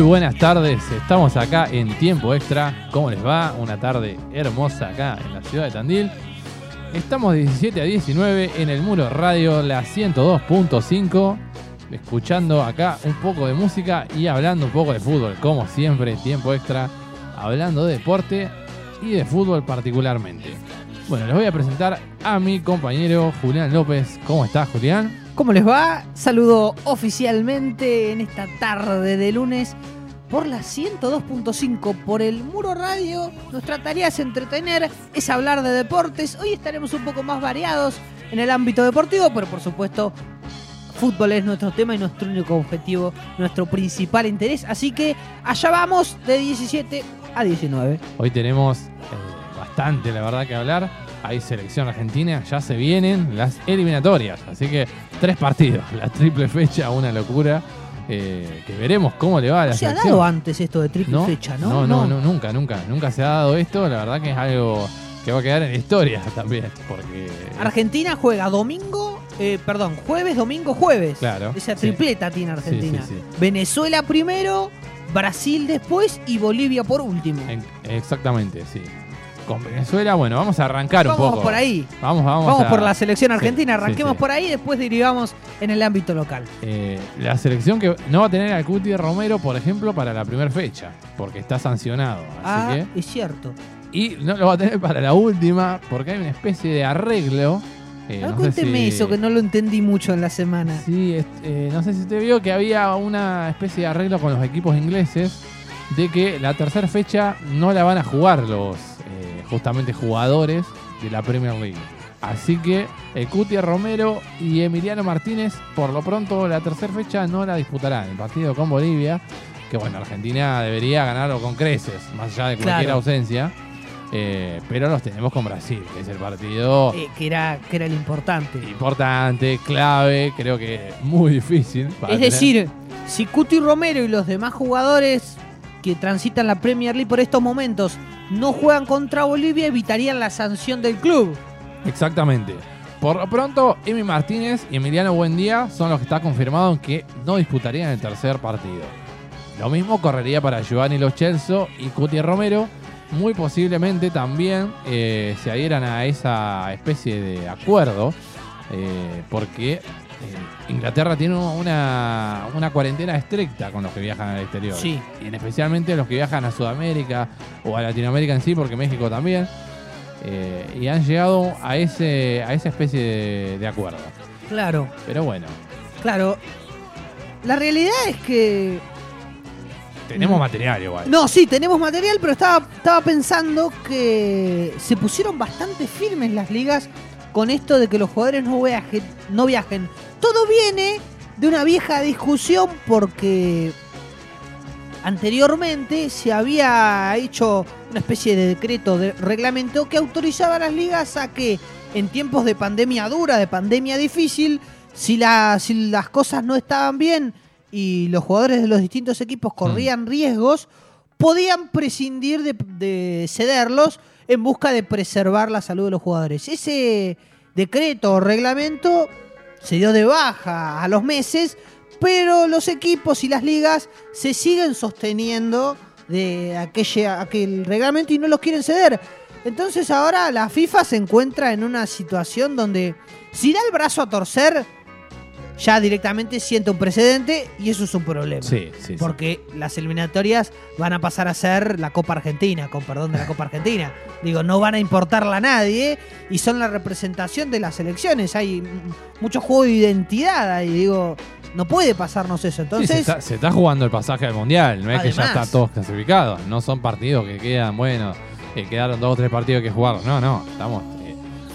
buenas tardes, estamos acá en tiempo extra. ¿Cómo les va? Una tarde hermosa acá en la ciudad de Tandil. Estamos de 17 a 19 en el muro radio, la 102.5, escuchando acá un poco de música y hablando un poco de fútbol, como siempre, tiempo extra, hablando de deporte y de fútbol particularmente. Bueno, les voy a presentar a mi compañero Julián López. ¿Cómo estás, Julián? ¿Cómo les va? Saludo oficialmente en esta tarde de lunes por la 102.5 por el Muro Radio. Nuestra tarea es entretener, es hablar de deportes. Hoy estaremos un poco más variados en el ámbito deportivo, pero por supuesto fútbol es nuestro tema y nuestro único objetivo, nuestro principal interés. Así que allá vamos de 17 a 19. Hoy tenemos eh, bastante, la verdad, que hablar. Hay selección argentina, ya se vienen las eliminatorias. Así que tres partidos, la triple fecha, una locura. eh, que veremos cómo le va a la se ha dado antes esto de triple ¿No? fecha, No, ¿no? no, no, nunca, nunca. Nunca se ha dado esto. La verdad que es algo que va a quedar en historia también. Porque. Argentina juega domingo, eh, perdón, jueves, domingo, jueves. Claro, Esa sí. tripleta tiene Argentina. Sí, sí, sí. Venezuela primero, Brasil después y Bolivia por último. en- exactamente, sí. Con Venezuela, bueno, vamos a arrancar un Vamos poco. por ahí. Vamos, vamos. Vamos a- por la selección argentina, sí, arranquemos sí. por ahí, después derivamos en el ámbito local. Eh, la selección que no va a tener al Cuti Romero, por ejemplo, para la primera fecha, porque está sancionado. Así ah, que. es cierto. Y no lo va a tener para la última, porque hay una especie de arreglo. eh, Ah, no sé cuénteme si- eso, que no lo entendí mucho en la semana. Sí, eh, no sé si usted vio que había una especie de arreglo con los equipos ingleses de que la tercera fecha no la van a jugar los justamente jugadores de la Premier League. Así que el Cuti Romero y Emiliano Martínez, por lo pronto, la tercera fecha no la disputarán. El partido con Bolivia, que bueno, Argentina debería ganarlo con creces, más allá de cualquier Claro. ausencia. Eh, pero los tenemos con Brasil, que es el partido Eh, que, era, que era el importante. importante, clave, creo que muy difícil. para Es tener. decir, si Cuti Romero y los demás jugadores que transitan la Premier League por estos momentos no juegan contra Bolivia, evitarían la sanción del club. Exactamente. Por lo pronto, Emi Martínez y Emiliano Buendía son los que está confirmado que no disputarían el tercer partido. Lo mismo correría para Giovanni Lo Celso y Cuti Romero. Muy posiblemente también eh, se adhieran a esa especie de acuerdo, eh, porque Inglaterra tiene una, una cuarentena estricta con los que viajan al exterior. Sí. Y en especialmente los que viajan a Sudamérica o a Latinoamérica en sí, porque México también. Eh, y han llegado a ese a esa especie de, de acuerdo. Claro, Pero bueno, claro. La realidad es que tenemos Mm. material igual. No, sí, tenemos material, pero estaba, estaba pensando que se pusieron bastante firmes las ligas con esto de que los jugadores no viajen. No viajen. Todo viene de una vieja discusión porque anteriormente se había hecho una especie de decreto de reglamento que autorizaba a las ligas a que en tiempos de pandemia dura, de pandemia difícil, si, la- si las cosas no estaban bien y los jugadores de los distintos equipos corrían riesgos, podían prescindir de, de cederlos en busca de preservar la salud de los jugadores. Ese decreto o reglamento se dio de baja a los meses, pero los equipos y las ligas se siguen sosteniendo de aquel reglamento y no los quieren ceder. Entonces ahora la FIFA se encuentra en una situación donde si da el brazo a torcer, ya directamente siente un precedente y eso es un problema. Sí, sí, sí. Porque las eliminatorias van a pasar a ser la Copa Argentina, con perdón de la Copa Argentina. Digo, no van a importarla a nadie y son la representación de las elecciones. Hay mucho juego de identidad ahí. Digo, no puede pasarnos eso. Entonces, se, está, se está jugando el pasaje al mundial, no es que ya Además. está todos clasificados, no son partidos que quedan, bueno, que quedaron dos o tres partidos que jugar, no, no, estamos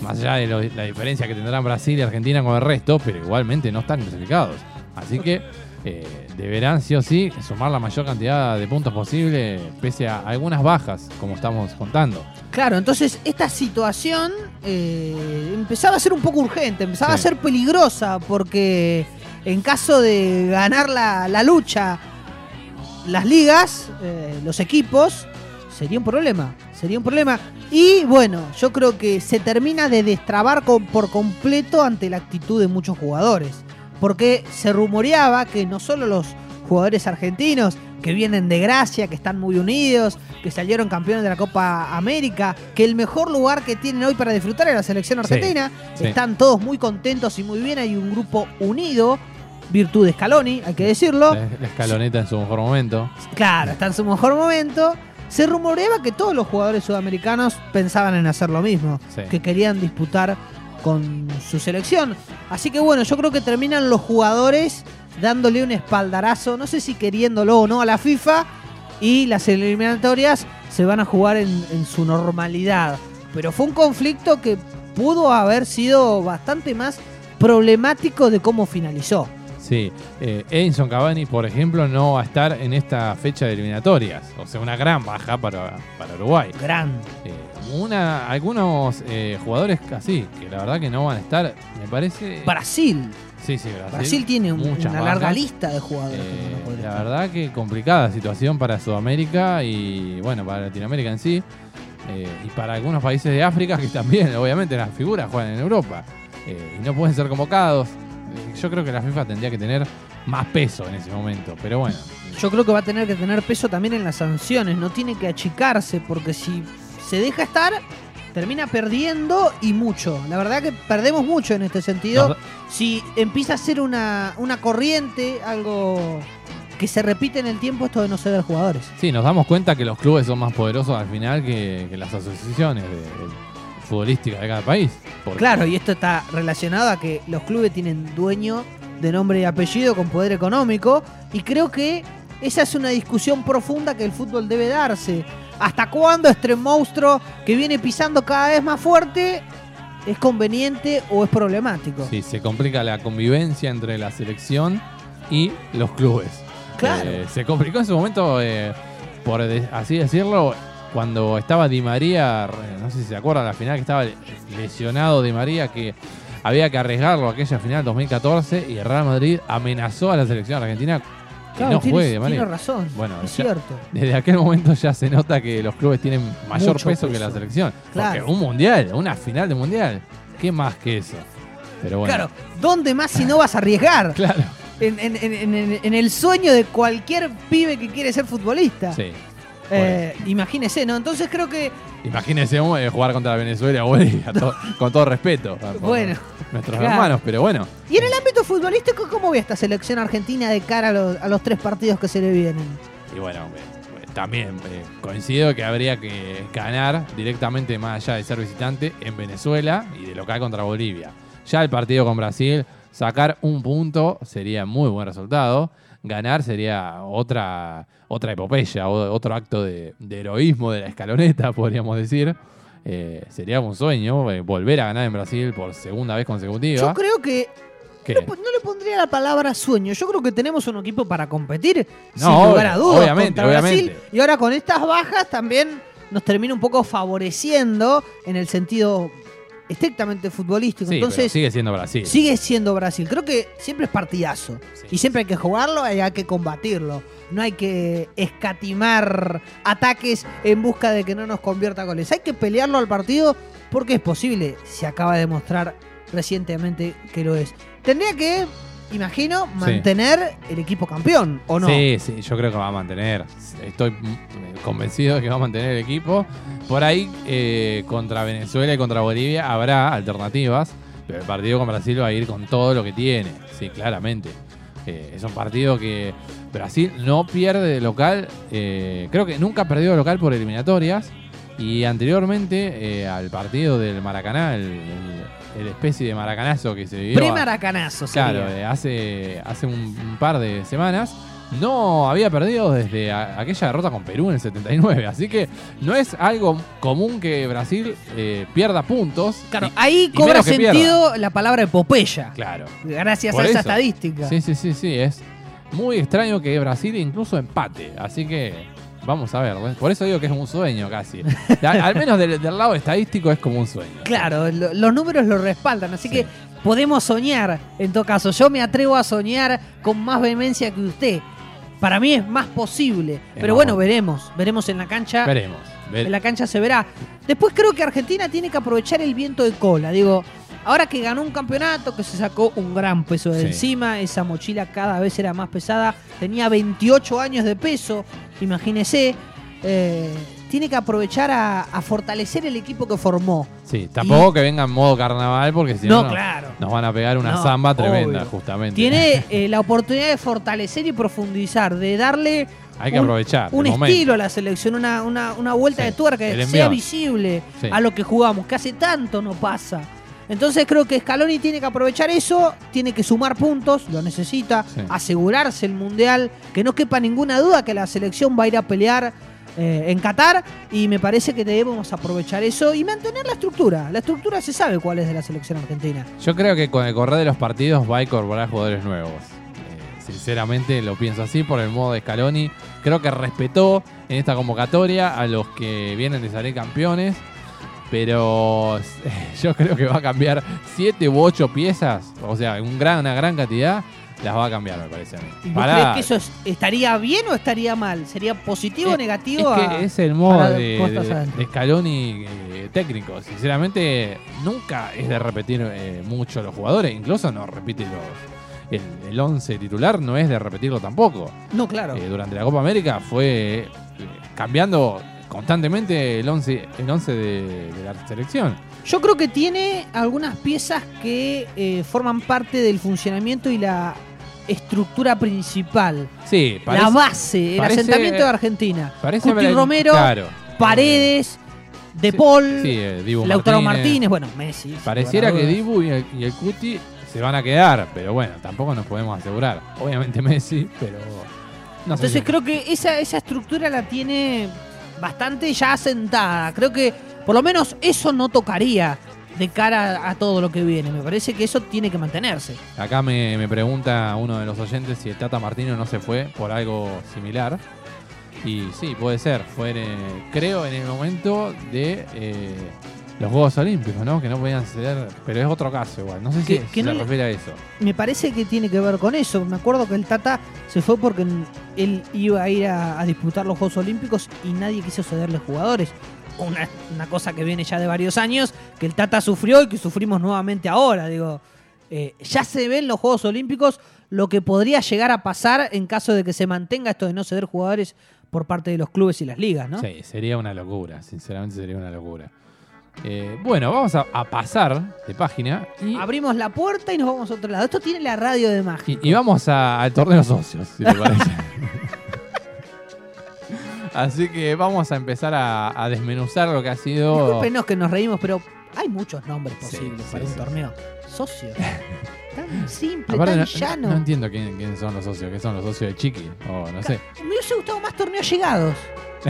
más allá de lo- la diferencia que tendrán Brasil y Argentina con el resto, pero igualmente no están clasificados. Así que eh, deberán sí o sí sumar la mayor cantidad de puntos posible, pese a algunas bajas, como estamos contando. claro, entonces esta situación eh, empezaba a ser un poco urgente, empezaba a ser peligrosa porque en caso de ganar la, la lucha, las ligas, eh, los equipos, sería un problema. Sería un problema. Y bueno, yo creo que se termina de destrabar con- por completo ante la actitud de muchos jugadores. Porque se rumoreaba que no solo los jugadores argentinos, que vienen de gracia, que están muy unidos, que salieron campeones de la Copa América, que el mejor lugar que tienen hoy para disfrutar es la selección argentina. sí. Están todos muy contentos y muy bien, hay un grupo unido, virtud de Scaloni, hay que decirlo. La escaloneta en su mejor momento. Claro, está en su mejor momento. Se rumoreaba que todos los jugadores sudamericanos pensaban en hacer lo mismo, Sí. que querían disputar con su selección. Así que bueno, yo creo que terminan los jugadores dándole un espaldarazo, no sé si queriéndolo o no a la FIFA, y las eliminatorias se van a jugar en, en su normalidad. Pero fue un conflicto que pudo haber sido bastante más problemático de cómo finalizó. Sí, eh, Edinson Cavani, por ejemplo, no va a estar en esta fecha de eliminatorias. O sea, una gran baja para, para Uruguay. Gran. Eh, una, algunos eh, jugadores así, que la verdad que no van a estar, me parece... Brasil. sí, sí, Brasil. Brasil tiene un- una larga lista de jugadores. que Eh, no la verdad que complicada situación para Sudamérica y bueno, para Latinoamérica en sí. y para algunos países de África que también, obviamente, las figuras juegan en Europa y no pueden ser convocados. Eh, yo creo que la FIFA tendría que tener más peso en ese momento, pero bueno. Yo creo que va a tener que tener peso también en las sanciones, no tiene que achicarse, porque si se deja estar, termina perdiendo y mucho. La verdad que perdemos mucho en este sentido. Si empieza a ser una, una corriente, algo que se repite en el tiempo, esto de no ceder jugadores. Sí, nos damos cuenta que los clubes son más poderosos al final que, que las asociaciones de- de- futbolísticas de cada país. Porque- Claro, y esto está relacionado a que los clubes tienen dueño de nombre y apellido con poder económico y creo que esa es una discusión profunda que el fútbol debe darse. ¿Hasta cuándo este monstruo que viene pisando cada vez más fuerte es conveniente o es problemático? Sí, se complica la convivencia entre la selección y los clubes. Claro. Eh, se complicó en su momento, eh, por así decirlo, cuando estaba Di María, no sé si se acuerdan, la final que estaba lesionado Di María, que había que arriesgarlo aquella final 2014 y el Real Madrid amenazó a la selección argentina que Claro, no fue Di tiene razón. Bueno, es ya- cierto. Desde aquel momento ya se nota que los clubes tienen mayor peso, que la selección. Claro. Porque un mundial, una final de mundial, ¿qué más que eso? Pero bueno. Claro, ¿dónde más si no vas a arriesgar? Claro. En, en- en- en- en el sueño de cualquier pibe que quiere ser futbolista. Sí. Eh, imagínese, ¿no? Entonces creo que, Imagínense eh, jugar contra Venezuela Bolivia, to- con todo respeto. por bueno. Nuestros claro. hermanos, pero bueno. Y en el ámbito futbolístico, ¿cómo ve esta selección argentina de cara a los, a los tres partidos que se le vienen? Y bueno, eh, eh, también eh, coincido que habría que ganar directamente más allá de ser visitante en Venezuela y de local contra Bolivia. Ya el partido con Brasil, sacar un punto sería muy buen resultado. Ganar sería otra, otra epopeya, otro acto de, de heroísmo de la escaloneta, podríamos decir. Eh, sería un sueño eh, volver a ganar en Brasil por segunda vez consecutiva. Yo creo que no, no le pondría la palabra sueño. Yo creo que tenemos un equipo para competir, No, sin lugar a dudas, obviamente, contra Brasil. obviamente. Y ahora con estas bajas también nos termina un poco favoreciendo en el sentido estrictamente futbolístico. Sí, pero Entonces, sigue siendo Brasil. Sigue siendo Brasil. Creo que siempre es partidazo. Sí. Y siempre hay que jugarlo y hay que combatirlo. No hay que escatimar ataques en busca de que no nos convierta goles. Hay que pelearlo al partido porque es posible. Se acaba de demostrar recientemente que lo es. Tendría que, imagino, mantener el equipo campeón, ¿o no? Sí, sí, yo creo que va a mantener. Estoy mm, convencido de que va a mantener el equipo. Por ahí, eh, contra Venezuela y contra Bolivia habrá alternativas, pero el partido con Brasil va a ir con todo lo que tiene. Sí, claramente. Eh, es un partido que Brasil no pierde de local. eh, creo que nunca ha perdido de local por eliminatorias. Y anteriormente eh, al partido del Maracaná, el, el- el especie de maracanazo que se vivió. Pre-maracanazo. Claro, eh, hace, hace un, un par de semanas no había perdido desde a- aquella derrota con Perú en el 79. Así que no es algo común que Brasil eh, pierda puntos. Claro, y- ahí cobra sentido la palabra epopeya. Claro. Gracias Por a esa estadística. Sí, sí, sí, sí. Es muy extraño que Brasil incluso empate. Así que vamos a ver. ¿ves? Por eso digo que es un sueño casi. Al, menos del, del lado estadístico es como un sueño. Claro, lo- los números lo respaldan, así Sí. que podemos soñar en todo caso. Yo me atrevo a soñar con más vehemencia que usted. Para mí es más posible. Pero más bueno, veremos. Veremos en la cancha. Veremos. Ver- En la cancha se verá. Después creo que Argentina tiene que aprovechar el viento de cola. Digo, Ahora que ganó un campeonato, que se sacó un gran peso de Sí. encima, esa mochila cada vez era más pesada, tenía 28 años de peso, imagínese, eh, tiene que aprovechar a, a fortalecer el equipo que formó. Sí, tampoco que venga en modo carnaval porque si no, claro. nos van a pegar una No, zamba tremenda, obvio. justamente. Tiene eh, la oportunidad de fortalecer y profundizar, de darle Hay que un- aprovechar. un el momento. estilo a la selección, una, una, una vuelta Sí, de tuerca que sea visible Sí. a lo que jugamos, que hace tanto no pasa. Entonces creo que Scaloni tiene que aprovechar eso, tiene que sumar puntos, lo necesita, Sí. asegurarse el Mundial, que no quepa ninguna duda que la selección va a ir a pelear eh, en Qatar y me parece que debemos aprovechar eso y mantener la estructura. La estructura se sabe cuál es de la selección argentina. Yo creo que con el correr de los partidos va a incorporar jugadores nuevos. Eh, sinceramente lo pienso así por el modo de Scaloni. Creo que respetó en esta convocatoria a los que vienen de salir campeones. Pero yo creo que va a cambiar siete u ocho piezas. O sea, un gran, una gran cantidad. Las va a cambiar, me parece a mí. ¿Y ¿Vos Para- crees que eso es- estaría bien o estaría mal? ¿Sería positivo o Eh, negativo? Es a- que es el modo de, de- de Scaloni eh, técnico. Sinceramente, nunca es de repetir eh, mucho los jugadores. Incluso no repite los. El, el 11 titular no es de repetirlo tampoco. No, claro. Eh, durante la Copa América fue cambiando constantemente el 11, el 11 de, de la selección. Yo creo que tiene algunas piezas que eh, forman parte del funcionamiento y la estructura principal. Sí, parece, la base, el parece- asentamiento de Argentina. parece Cuti Romero, claro. Paredes, De Sí, Paul, Sí, eh, Lautaro Martínez. bueno, Messi. Pareciera que. Dibu y el, y el Cuti se van a quedar, pero bueno, tampoco nos podemos asegurar. Obviamente Messi, pero no sé. Entonces creo que esa, esa estructura la tiene bastante ya asentada. Creo que por lo menos eso no tocaría de cara a todo lo que viene. Me parece que eso tiene que mantenerse. Acá me, me pregunta uno de los oyentes si el Tata Martino no se fue por algo similar. Y sí, puede ser. Fue, eh, creo, en el momento de eh, los Juegos Olímpicos, ¿no? Que no podían ser. Pero es otro caso igual. No sé si, Que- si que no se refiere a eso. Me parece que tiene que ver con eso. Me acuerdo que el Tata se fue porque él iba a ir a, a disputar los Juegos Olímpicos y nadie quiso cederle jugadores. Una, una cosa que viene ya de varios años, que el Tata sufrió y que sufrimos nuevamente ahora. Digo, eh, ya se ven los Juegos Olímpicos lo que podría llegar a pasar en caso de que se mantenga esto de no ceder jugadores por parte de los clubes y las ligas, ¿no? Sí, sería una locura. Sinceramente sería una locura. Eh, bueno, vamos a, a pasar de página y, Abrimos la puerta y nos vamos a otro lado. Esto tiene la radio de magia. y- y vamos a- al torneo socios, si te parece. Así que vamos a empezar a, a desmenuzar lo que ha sido. Discúlpenos que nos reímos, pero hay muchos nombres posibles sí, para un sí. torneo. Socio. Tan simple, Aparte, tan no, llano. no entiendo quién- quiénes son los socios, que son los socios de Chiqui, o no sé. Me hubiese gustado más torneos llegados.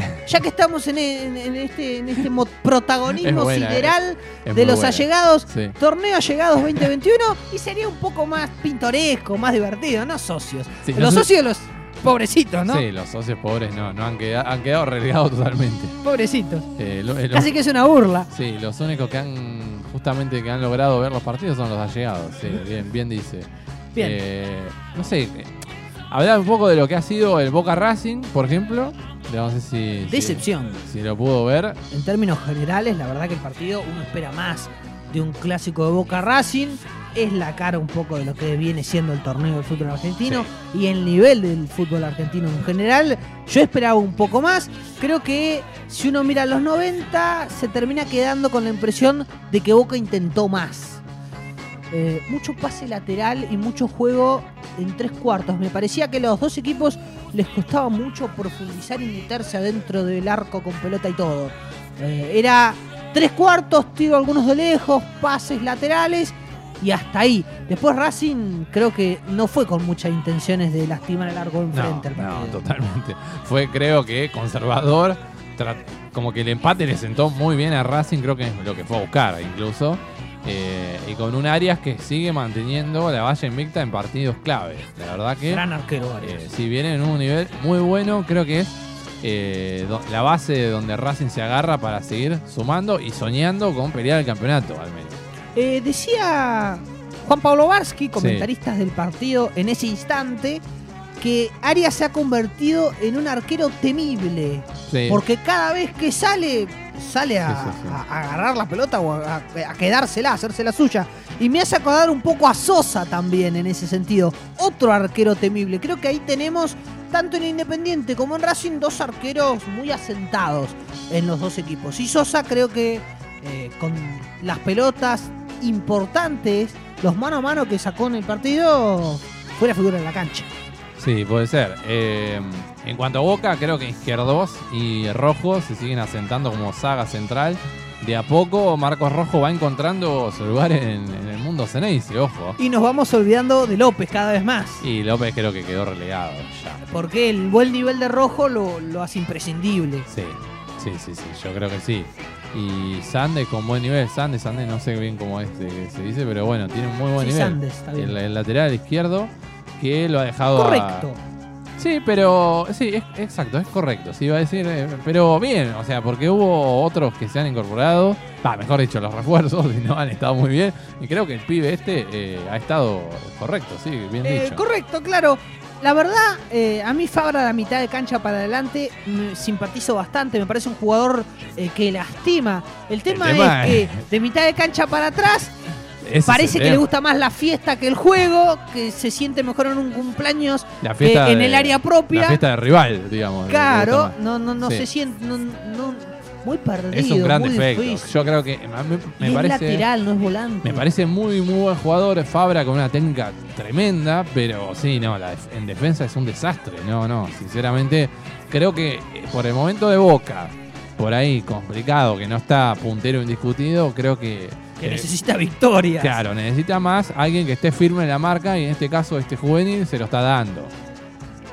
Ya que estamos en, en- en este, en este mo- protagonismo Es buena, sideral Es de los buena. allegados, Sí. torneo llegados 2021 y sería un poco más pintoresco, más divertido, no socios. Sí, los no socios, los pobrecitos, ¿no? Sí, los socios pobres no, no han, quedado, han quedado relegados totalmente. Pobrecitos. Eh, lo- eh, Casi que es una burla. Sí, los únicos que han justamente que han logrado ver los partidos son los allegados. Sí, bien, bien dice. Bien. Eh, no sé, hablar un poco de lo que ha sido el Boca Racing, por ejemplo. No sé si, Decepción. si lo pudo ver. en términos generales, la verdad que el partido uno espera más de un clásico de Boca Racing. Es la cara un poco de lo que viene siendo el torneo del fútbol argentino y el nivel del fútbol argentino en general. Yo esperaba un poco más. Creo que si uno mira los 90, se termina quedando con la impresión de que Boca intentó más. Eh, mucho pase lateral y mucho juego en tres cuartos. Me parecía que a los dos equipos les costaba mucho profundizar y meterse adentro del arco con pelota y todo. Eh, era tres cuartos, tiro algunos de lejos, pases laterales y hasta ahí. Después Racing creo que no fue con muchas intenciones de lastimar el arco No, enfrente. no, partido. totalmente. Fue, creo que, conservador. Como que el empate le sentó muy bien a Racing, creo que es lo que fue a buscar incluso. Eh, y con un Arias que sigue manteniendo la valla invicta en partidos clave. La verdad que, Gran arquero Arias. eh, si viene en un nivel muy bueno, creo que es eh, do- la base de donde Racing se agarra para seguir sumando y soñando con pelear el campeonato, al menos. Eh, decía Juan Pablo Varsky, comentarista del partido, en ese instante, que Arias se ha convertido en un arquero temible. Sí. Porque cada vez que sale sale a, Sí, sí, sí. a- a agarrar la pelota o a, a quedársela, a hacerse la suya. Y me hace acordar un poco a Sosa también en ese sentido. Otro arquero temible. Creo que ahí tenemos, tanto en Independiente como en Racing, dos arqueros muy asentados en los dos equipos. Y Sosa creo que eh, con las pelotas importantes, los mano a mano que sacó en el partido, fue la figura en la cancha. Sí, puede ser. Eh, en cuanto a Boca, creo que Izquierdos y Rojo se siguen asentando como saga central. De a poco, Marcos Rojo va encontrando su lugar en, en el mundo Ceneice, ojo. Y nos vamos olvidando de López cada vez más. Y López creo que quedó relegado ya. Porque el buen nivel de rojo lo, lo hace imprescindible. Sí, sí, sí, sí, yo creo que sí. Y Sandes con buen nivel. Sandes, Sandes, no sé bien cómo es que se dice, pero bueno, tiene un muy buen Sí, nivel. Sandes, está bien. El, el lateral izquierdo que lo ha dejado. a- Correcto. Sí, pero sí, es, exacto, es correcto. Sí, iba a decir, eh, pero bien, o sea, porque hubo otros que se han incorporado. Va, mejor dicho, los refuerzos y no han estado muy bien. Y creo que el pibe este eh, ha estado correcto, sí, bien Eh, dicho. correcto, claro. La verdad, eh, a mí Fabra, la mitad de cancha para adelante, me simpatizo bastante. Me parece un jugador eh, que lastima. El tema, tema es que de mitad de cancha para atrás, Ese es parece que le gusta más la fiesta que el juego, que se siente mejor en un cumpleaños la que fiesta en de- el área propia. La fiesta de rival, digamos. Claro, no, no, no Sí. se siente. no- no- muy perdido. Es un gran muy defecto. difícil. Yo creo que Y me es parece. lateral, no es volante. Me parece muy, muy buen jugador. Fabra con una técnica tremenda, pero sí, no, la en defensa es un desastre. No, no, sinceramente, creo que eh, por el momento de Boca, por ahí complicado, que no está puntero indiscutido, creo que. Que eh, necesita victorias. Claro, necesita más alguien que esté firme en la marca y en este caso este juvenil se lo está dando.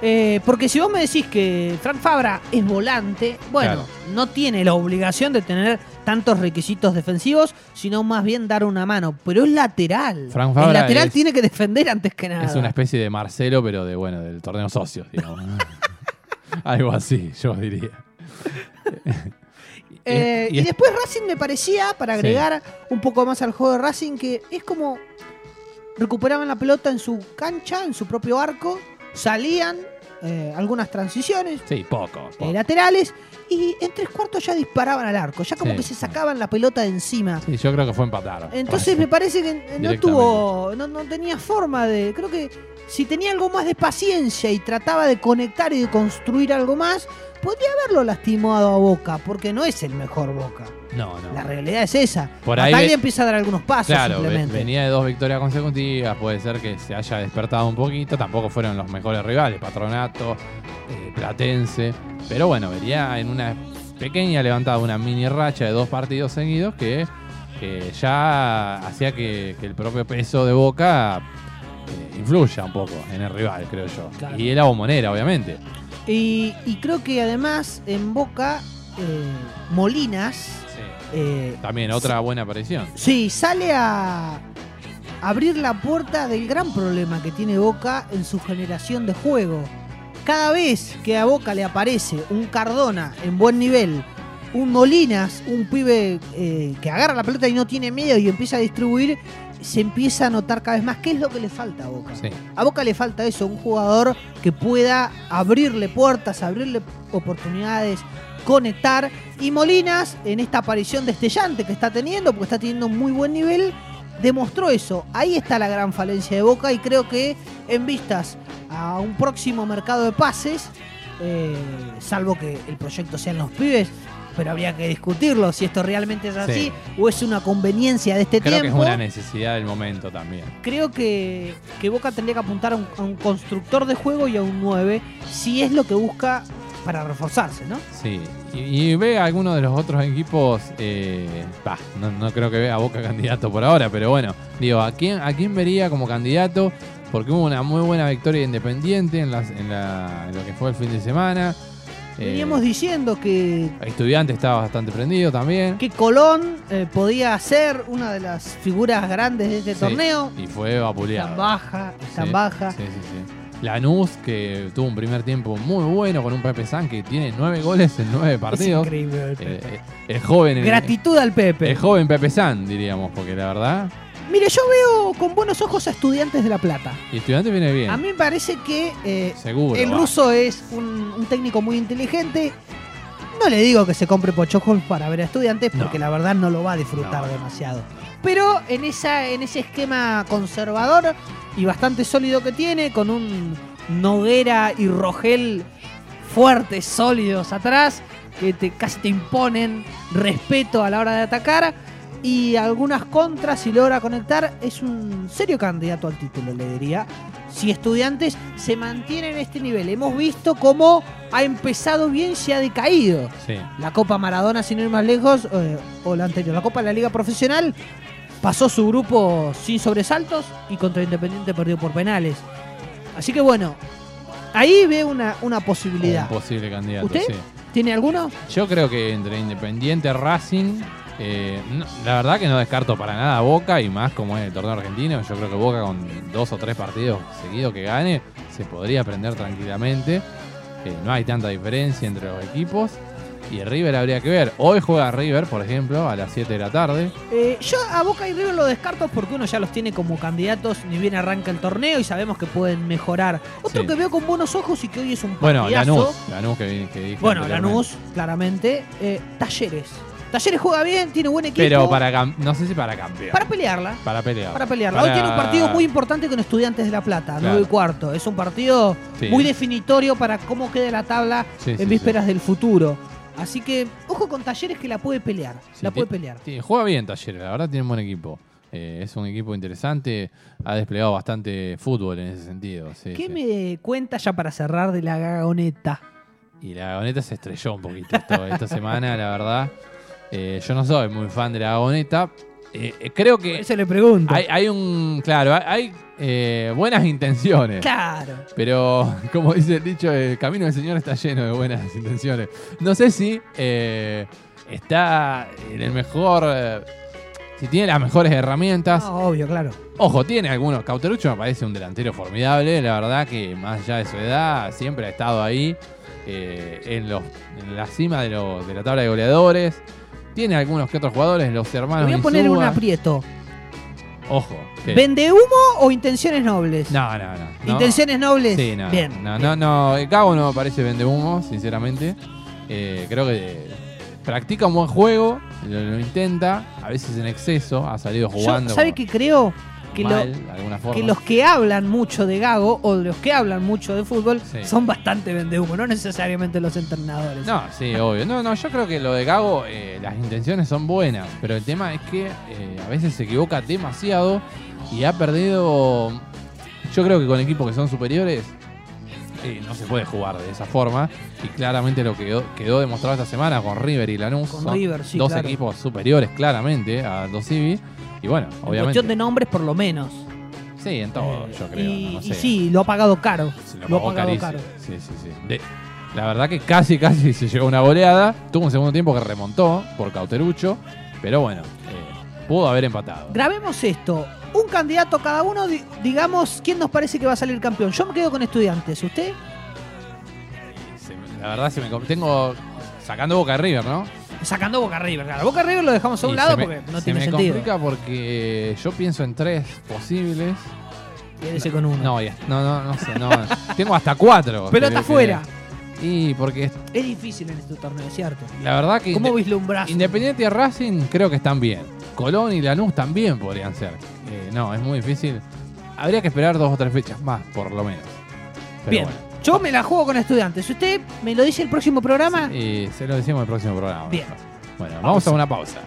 Eh, porque si vos me decís que Frank Fabra es volante, bueno, Claro. no tiene la obligación de tener tantos requisitos defensivos, sino más bien dar una mano. Pero es lateral. Frank El Fabra lateral es- tiene que defender antes que nada. Es una especie de Marcelo, pero de bueno, del torneo socios, digamos. Algo así, yo diría. Eh, y, es- después Racing me parecía, para Sí. agregar un poco más al juego de Racing, que es como recuperaban la pelota en su cancha, en su propio arco, salían eh, algunas transiciones, Sí, poco. eh, poco. laterales y en tres cuartos ya disparaban al arco, ya como Sí, que se sacaban la pelota de encima. Sí, yo creo que fue empatar. Entonces me parece que no tuvo, no, no tenía forma de, creo que si tenía algo más de paciencia y trataba de conectar y de construir algo más, podría haberlo lastimado a Boca, porque no es el mejor Boca. No, no. La realidad es esa. Por ahí ve- empieza a dar algunos pasos Claro, simplemente. venía de dos victorias consecutivas, puede ser que se haya despertado un poquito, tampoco fueron los mejores rivales, Patronato, eh, Platense, pero bueno, venía en una pequeña levantada, una mini racha de dos partidos seguidos que, que ya hacía que, que el propio peso de Boca influya un poco en el rival, creo yo. Claro. Y era bombonera, obviamente. Y, y creo que además en Boca, eh, Molinas, Sí. eh, También otra buena aparición. Sí, sale a abrir la puerta del gran problema que tiene Boca en su generación de juego. Cada vez que a Boca le aparece un Cardona en buen nivel, un Molinas, un pibe eh, que agarra la pelota y no tiene miedo y empieza a distribuir, se empieza a notar cada vez más qué es lo que le falta a Boca. Sí. A Boca le falta eso, un jugador que pueda abrirle puertas, abrirle oportunidades, conectar. Y Molinas, en esta aparición destellante que está teniendo, porque está teniendo un muy buen nivel, demostró eso. Ahí está la gran falencia de Boca y creo que en vistas a un próximo mercado de pases, eh, salvo que el proyecto sean los pibes, pero habría que discutirlo si esto realmente es así Sí. o es una conveniencia de este Creo que es tiempo una necesidad del momento también. creo que, que Boca tendría que apuntar a un, a un constructor de juego y a un 9, si es lo que busca para reforzarse, ¿no? Sí, y, y ve a alguno de los otros equipos, eh, bah, no, no creo que vea a Boca candidato por ahora, pero bueno, digo, ¿a quién, ¿a quién vería como candidato? Porque hubo una muy buena victoria de independiente en, las, en, la- en lo que fue el fin de semana. Eh, Veníamos diciendo que, Estudiante estaba bastante prendido también. que Colón eh, podía ser una de las figuras grandes de este Sí, torneo. Y fue vapuleado. Tan baja, tan Sí, baja. Sí, sí, sí. Lanús, que tuvo un primer tiempo muy bueno con un Pepe San que tiene nueve goles en nueve Es partidos. increíble. el Eh, Pepe. eh, el joven. el- Gratitud al Pepe. El joven Pepe San, diríamos, porque la verdad. Mire, yo veo con buenos ojos a Estudiantes de La Plata. Y estudiante viene bien. A mí me parece que eh, seguro. el va. ruso es un, un técnico muy inteligente. No le digo que se compre pochoclos para ver a estudiantes porque No. la verdad no lo va a disfrutar No. demasiado. Pero en, esa, en ese esquema conservador y bastante sólido que tiene, con un Noguera y Rogel fuertes, sólidos atrás, que te, casi te imponen respeto a la hora de atacar y algunas contras si logra conectar, es un serio candidato al título, le diría. Si estudiantes se mantiene en este nivel, hemos visto cómo ha empezado bien y se ha decaído. Sí. La Copa Maradona, sin ir más lejos, eh, o la anterior, la Copa de la Liga Profesional, pasó su grupo sin sobresaltos y contra Independiente perdió por penales. Así que bueno, ahí ve una, una posibilidad. Un posible candidato, ¿Usted? sí. ¿Tiene alguno? Yo creo que entre Independiente, Racing, eh, no- la verdad que no descarto para nada a Boca y más como es el torneo argentino. Yo creo que Boca con dos o tres partidos seguidos que gane se podría aprender tranquilamente. Eh, no hay tanta diferencia entre los equipos. Y River habría que ver. Hoy juega River, por ejemplo, a las 7 de la tarde. Eh, yo a Boca y River lo descarto porque uno ya los tiene como candidatos, ni bien arranca el torneo y sabemos que pueden mejorar. Otro Sí. que veo con buenos ojos y que hoy es un Bueno, partidazo. Lanús. Lanús que, que dije Bueno. Lanús, claramente. Eh, Talleres. Talleres juega bien, tiene buen equipo. Pero para cam- no sé si para campeón. para pelearla. Para pelear. Para pelearla. Hoy tiene un partido muy importante con Estudiantes de La Plata, Claro. 9 y cuarto. Es un partido Sí. muy definitorio para cómo quede la tabla Sí, en sí, vísperas del futuro. Así que, ojo con Talleres que la puede pelear. Sí, la ti- puede pelear. Juega bien Talleres, la verdad tiene un buen equipo. Eh, es un equipo interesante, ha desplegado bastante fútbol en ese sentido. sí, ¿Qué sí. me cuenta ya para cerrar de la gagoneta? Y la Gagoneta se estrelló un poquito esto- esta semana, la verdad. Eh, yo no soy muy fan de la Gagoneta. Eh, eh, creo que eso le pregunto. hay, hay un. Claro, hay, eh, buenas intenciones. Claro. Pero, como dice el dicho, el camino del Señor está lleno de buenas intenciones. No sé si está en el mejor. si tiene las mejores herramientas. No, obvio, claro. Ojo, tiene algunos. Cauterucho me parece un delantero formidable. La verdad que más allá de su edad, siempre ha estado ahí eh, en, los, en la cima de, los- de la tabla de goleadores. Tiene algunos que otros jugadores, los Te hermanos. voy a poner un aprieto. Ojo. que- ¿Vende humo o intenciones nobles? No, no, no. no. Intenciones nobles. Sí, no. Bien. No, no, no. El Cabo no me parece vende humo, sinceramente. Eh, creo que practica un buen juego, lo, lo intenta, a veces en exceso, ha salido Yo, jugando. ¿Sabe qué creo? Que, mal, los que hablan mucho de Gago o los que hablan mucho de fútbol Sí. son bastante vendehumo, no necesariamente los entrenadores. No, sí, obvio. No, no, yo creo que lo de Gago, eh, las intenciones son buenas, pero el tema es que eh, a veces se equivoca demasiado y ha perdido. Yo creo que con equipos que son superiores eh, no se puede jugar de esa forma y claramente lo que quedó, quedó demostrado esta semana con River y Lanús Con River, sí, dos claro. equipos superiores claramente a Dos Civi y bueno, En obviamente. cuestión de nombres, por lo menos. Sí, en todo, Eh, yo creo. y, no y sé. sí, lo ha pagado caro. Se lo lo ha pagado carísimo. caro. Sí, sí, sí. De- la verdad que casi, casi se llegó una goleada. Tuvo un segundo tiempo que remontó por Cauterucho. Pero bueno, eh, pudo haber empatado. Grabemos esto. Un candidato cada uno, di- digamos, ¿quién nos parece que va a salir campeón? Yo me quedo con estudiantes. ¿Usted? La verdad, se me tengo sacando Boca de River, ¿no? Sacando Boca River. Claro, Boca River lo dejamos a un Y lado me- porque no se tiene me sentido. complica porque yo pienso en tres posibles. Quédese con uno. No, ya- no, no, no sé. No, tengo hasta cuatro. Pelota afuera. Y porque Es difícil en este torneo, cierto. la verdad que ¿Cómo vislumbras? Independiente y Racing creo que están bien. Colón y Lanús también podrían ser. Eh, no, es muy difícil. Habría que esperar dos o tres fechas más, por lo menos. Pero Bien. bueno. Yo me la juego con estudiantes. ¿Usted me lo dice el próximo programa? Y se lo decimos el próximo programa. Bien. Bueno, vamos a una pausa.